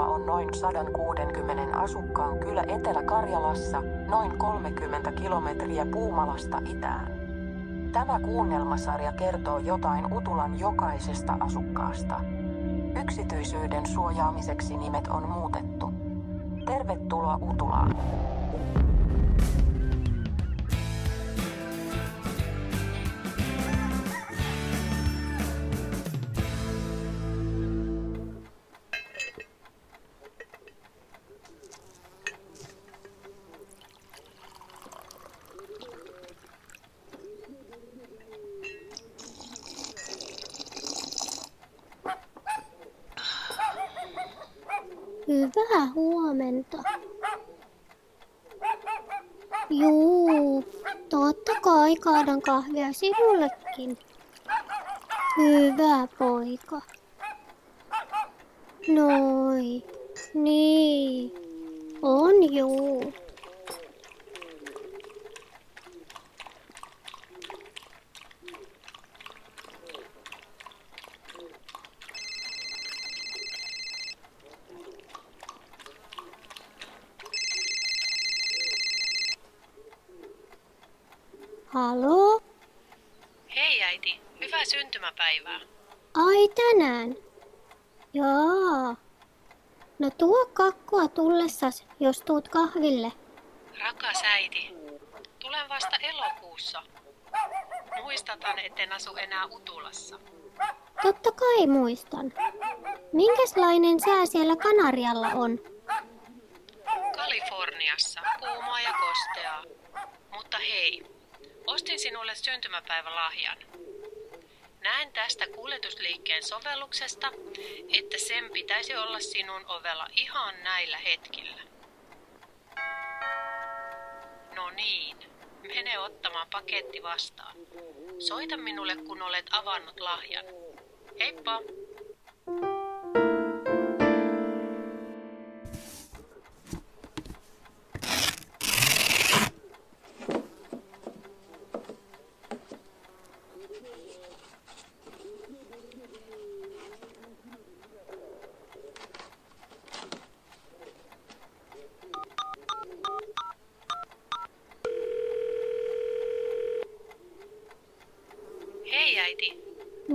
Utula on noin 160 asukkaan kylä Etelä-Karjalassa, noin 30 kilometriä Puumalasta itään. Tämä kuunnelmasarja kertoo jotain Utulan jokaisesta asukkaasta. Yksityisyyden suojaamiseksi nimet on muutettu. Tervetuloa Utulaan. Hyvää huomenta. Juu, totta kai kaadan kahvia sinullekin. Hyvä poika. Noi, niin, on juu. Halo? Hei äiti, hyvää syntymäpäivää. Ai tänään? Jaa. No tuo kakkua tullessas, jos tuut kahville. Rakas äiti, tulen vasta elokuussa. Muistatan, etten asu enää Utulassa. Totta kai muistan. Minkäslainen sää siellä Kanarialla on? Kaliforniassa, kuumaa ja kosteaa. Mutta hei, ostin sinulle syntymäpäivälahjan. Näen tästä kuljetusliikkeen sovelluksesta, että sen pitäisi olla sinun ovella ihan näillä hetkillä. No niin, mene ottamaan paketti vastaan. Soita minulle, kun olet avannut lahjan. Heippa! Hei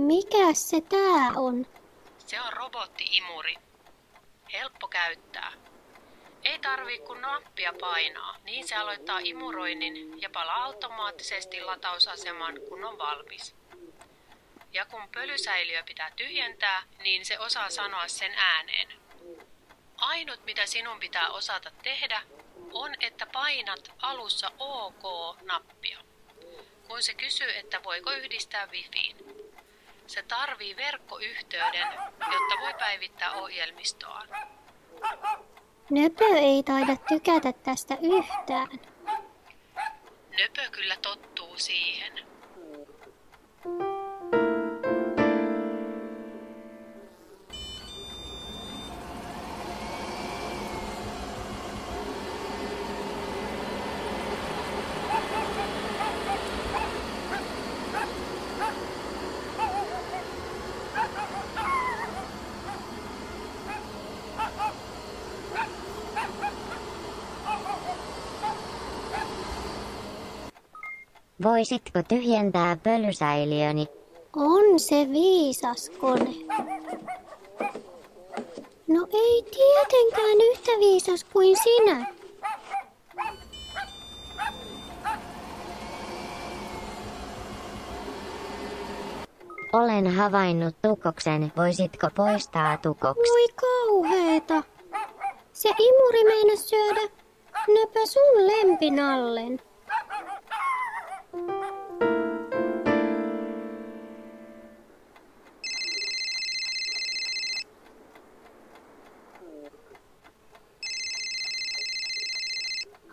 Mikä se tää on? se on robotti-imuri. Helppo käyttää. Ei tarvii kun nappia painaa, niin se aloittaa imuroinnin ja palaa automaattisesti latausasemaan, kun on valmis. Ja kun pölysäiliö pitää tyhjentää, niin se osaa sanoa sen ääneen. Ainut mitä sinun pitää osata tehdä, on että painat alussa OK-nappia. Kun se kysyy, että voiko yhdistää wifiin. Se tarvii verkkoyhteyden, jotta voi päivittää ohjelmistoaan. Nöpö ei taida tykätä tästä yhtään. Nöpö kyllä tottuu siihen. Voisitko tyhjentää pölysäiliöni? On se viisas kone. No ei tietenkään yhtä viisas kuin sinä. Olen havainnut tukoksen. Voisitko poistaa tukoksi? Voi kauheeta. Se imuri meinas syödä nöpö sun lempinallen.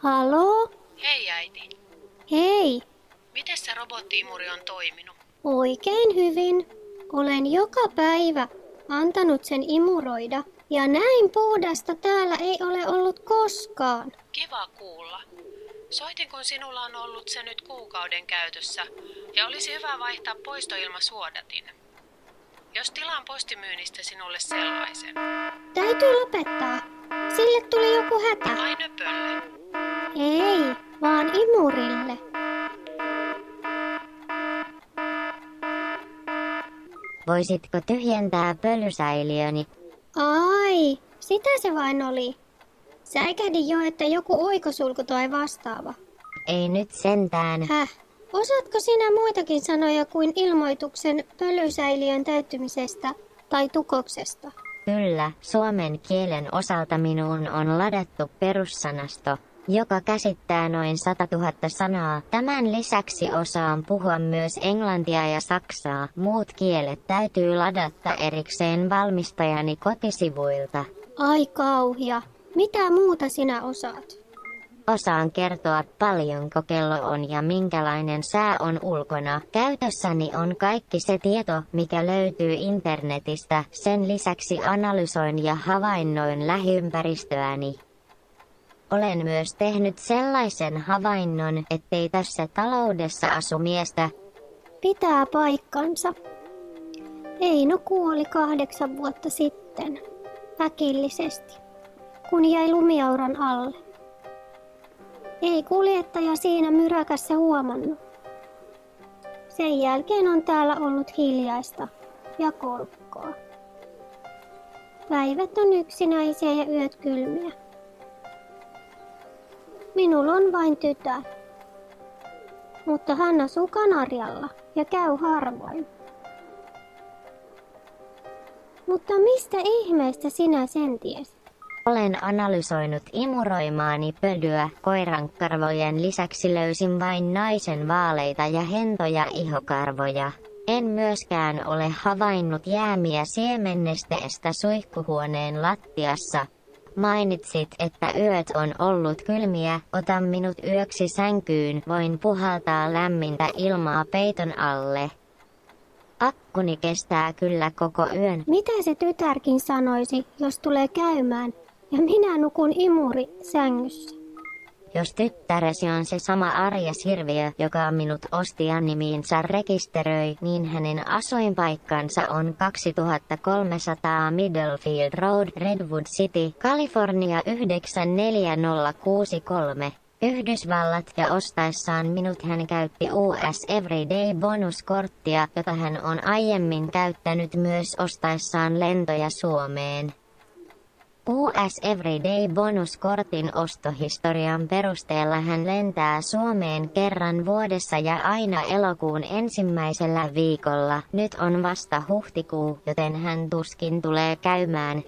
Halo? Hei äiti, Hei, miten se robotti-imuri on toiminut? oikein hyvin. Olen joka päivä antanut sen imuroida. Ja näin puhdasta täällä ei ole ollut koskaan. Kiva kuulla. Soitin, kun sinulla on ollut se nyt kuukauden käytössä, ja olisi hyvä vaihtaa poistoilmasuodatin. Jos tilaan postimyynnistä sinulle sellaisen. Täytyy lopettaa. Sille tuli joku hätä. Ai Voisitko tyhjentää pölysäiliöni? Ai, sitä se vain oli. Säikähdin jo, että joku oikosulku tai vastaava. Ei nyt sentään. Häh? Osaatko sinä muitakin sanoja kuin ilmoituksen pölysäiliön täyttymisestä tai tukoksesta? Kyllä, suomen kielen osalta minuun on ladattu perussanasto, joka käsittää noin 100 000 sanaa. Tämän lisäksi osaan puhua myös englantia ja saksaa. Muut kielet täytyy ladata erikseen valmistajani kotisivuilta. Ai kauhia. Mitä muuta sinä osaat? Osaan kertoa paljonko kello on ja minkälainen sää on ulkona. Käytössäni on kaikki se tieto, mikä löytyy internetistä. Sen lisäksi analysoin ja havainnoin lähiympäristöäni. Olen myös tehnyt sellaisen havainnon, ettei tässä taloudessa asu miestä. Pitää paikkansa. Eino kuoli kahdeksan vuotta sitten. Äkillisesti, kun jäi lumiauran alle. Ei kuljettaja siinä myräkässä huomannut. Sen jälkeen on täällä ollut hiljaista ja kolkkoa. Päivät on yksinäisiä ja yöt kylmiä. Minulla on vain tytär. Mutta hän asuu Kanarialla ja käy harvoin. Mutta mistä ihmeestä sinä sen tiesit? Olen analysoinut imuroimaani pölyä koirankarvojen lisäksi löysin vain naisen vaaleita ja hentoja ihokarvoja. En myöskään ole havainnut jäämiä siemennesteestä suihkuhuoneen lattiassa. Mainitsit, että yöt on ollut kylmiä, ota minut yöksi sänkyyn, voin puhaltaa lämmintä ilmaa peiton alle. Akkuni kestää kyllä koko yön. Mitä se tytärkin sanoisi, jos tulee käymään ja minä nukun imuri sängyssä? Jos tyttäresi on se sama Arja Sirviö, joka minut osti nimiinsä rekisteröi, niin hänen asuinpaikkansa on 2300 Middlefield Road, Redwood City, California 94063. Yhdysvallat ja ostaessaan minut hän käytti US Everyday bonuskorttia, jota hän on aiemmin käyttänyt myös ostaessaan lentoja Suomeen. US Everyday bonuskortin ostohistorian perusteella hän lentää Suomeen kerran vuodessa ja aina elokuun ensimmäisellä viikolla. Nyt on vasta huhtikuu, joten hän tuskin tulee käymään.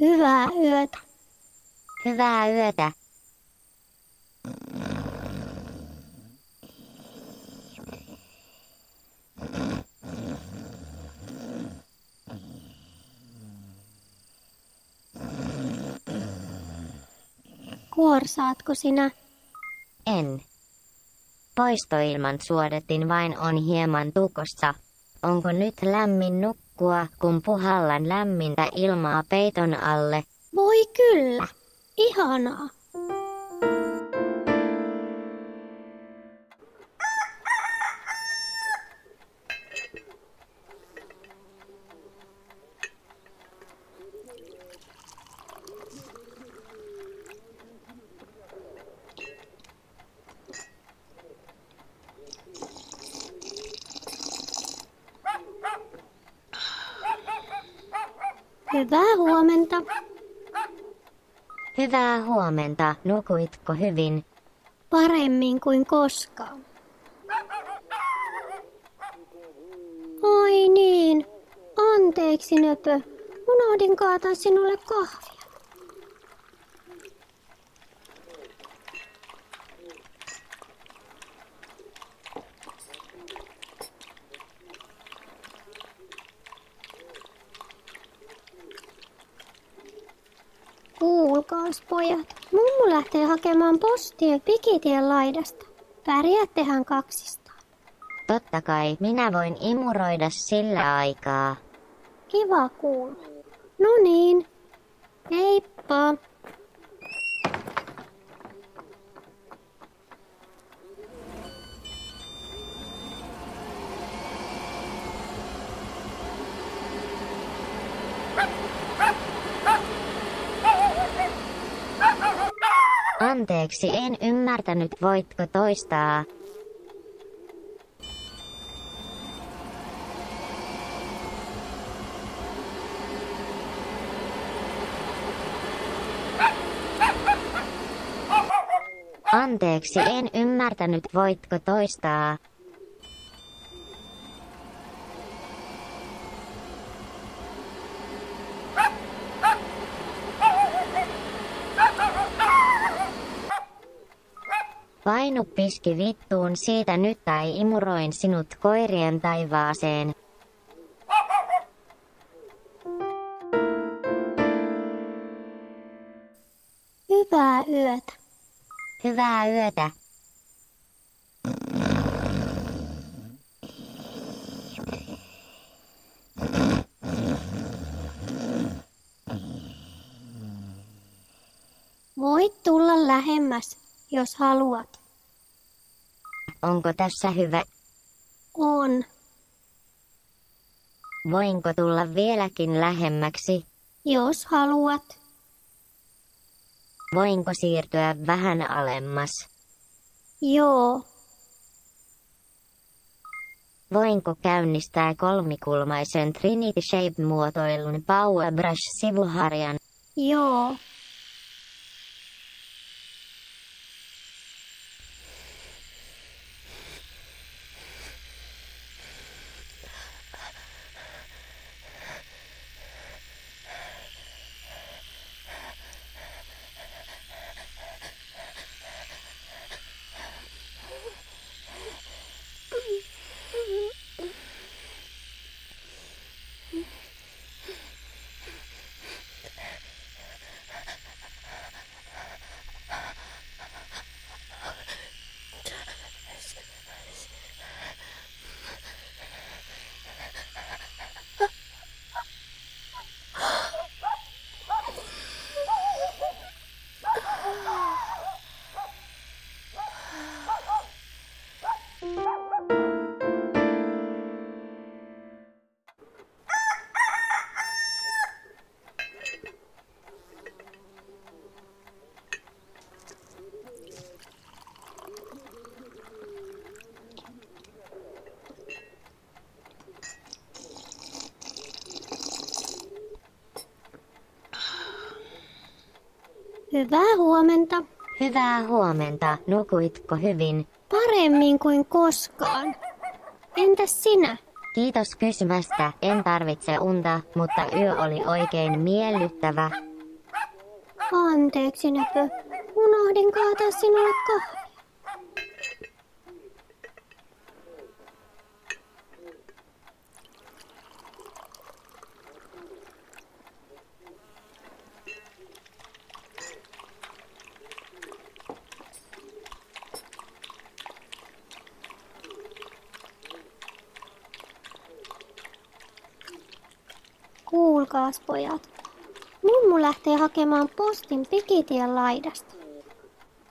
Hyvää yötä. Hyvää yötä. Kuorsaatko sinä? En. Poistoilman suodatin vain on hieman tukossa. Onko nyt lämmin nukkua, kun puhallan lämmintä ilmaa peiton alle? Voi kyllä. Ihanaa. Hyvää huomenta. Hyvää huomenta, nukuitko hyvin? Paremmin kuin koskaan. Ai niin. Anteeksi, Nöpö. Unohdin kaataa sinulle kahvia. Kuulkaas pojat, mummu lähtee hakemaan postia Pikitien laidasta. Pärjäättehän kaksistaan. Totta kai, minä voin imuroida sillä aikaa. Kiva kuulla. No niin. Heippa. Anteeksi, en ymmärtänyt, voitko toistaa? Anteeksi, en ymmärtänyt, voitko toistaa? Piski vittuun siitä nyt tai imuroin sinut koirien taivaaseen. Hyvää yötä. Hyvää yötä. Voit tulla lähemmäs, jos haluat. Onko tässä hyvä? On. Voinko tulla vieläkin lähemmäksi? Jos haluat. Voinko siirtyä vähän alemmas? Joo. Voinko käynnistää kolmikulmaisen Trinity Shape-muotoilun Power Brush-sivuharjan? Joo. Hyvää huomenta. Hyvää huomenta. Nukuitko hyvin? Paremmin kuin koskaan. Entäs sinä? Kiitos kysymästä. En tarvitse unta, mutta yö oli oikein miellyttävä. Anteeksi, Nöpö. Unohdin kaataa sinulle kahvia. Kuulkaas pojat. Mummu lähtee hakemaan postin pikitien laidasta.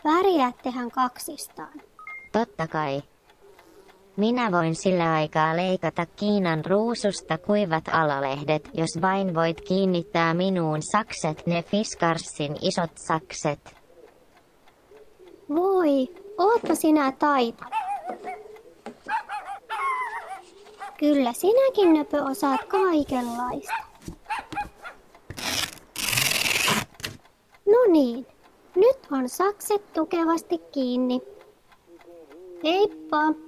Värjäättehän kaksistaan. Totta kai. Minä voin sillä aikaa leikata Kiinan ruususta kuivat alalehdet, jos vain voit kiinnittää minuun sakset, ne Fiskarsin isot sakset. Voi, ootpa sinä taita. Kyllä sinäkin nöpö osaat kaikenlaista. No niin, nyt on sakset tukevasti kiinni. Heippa!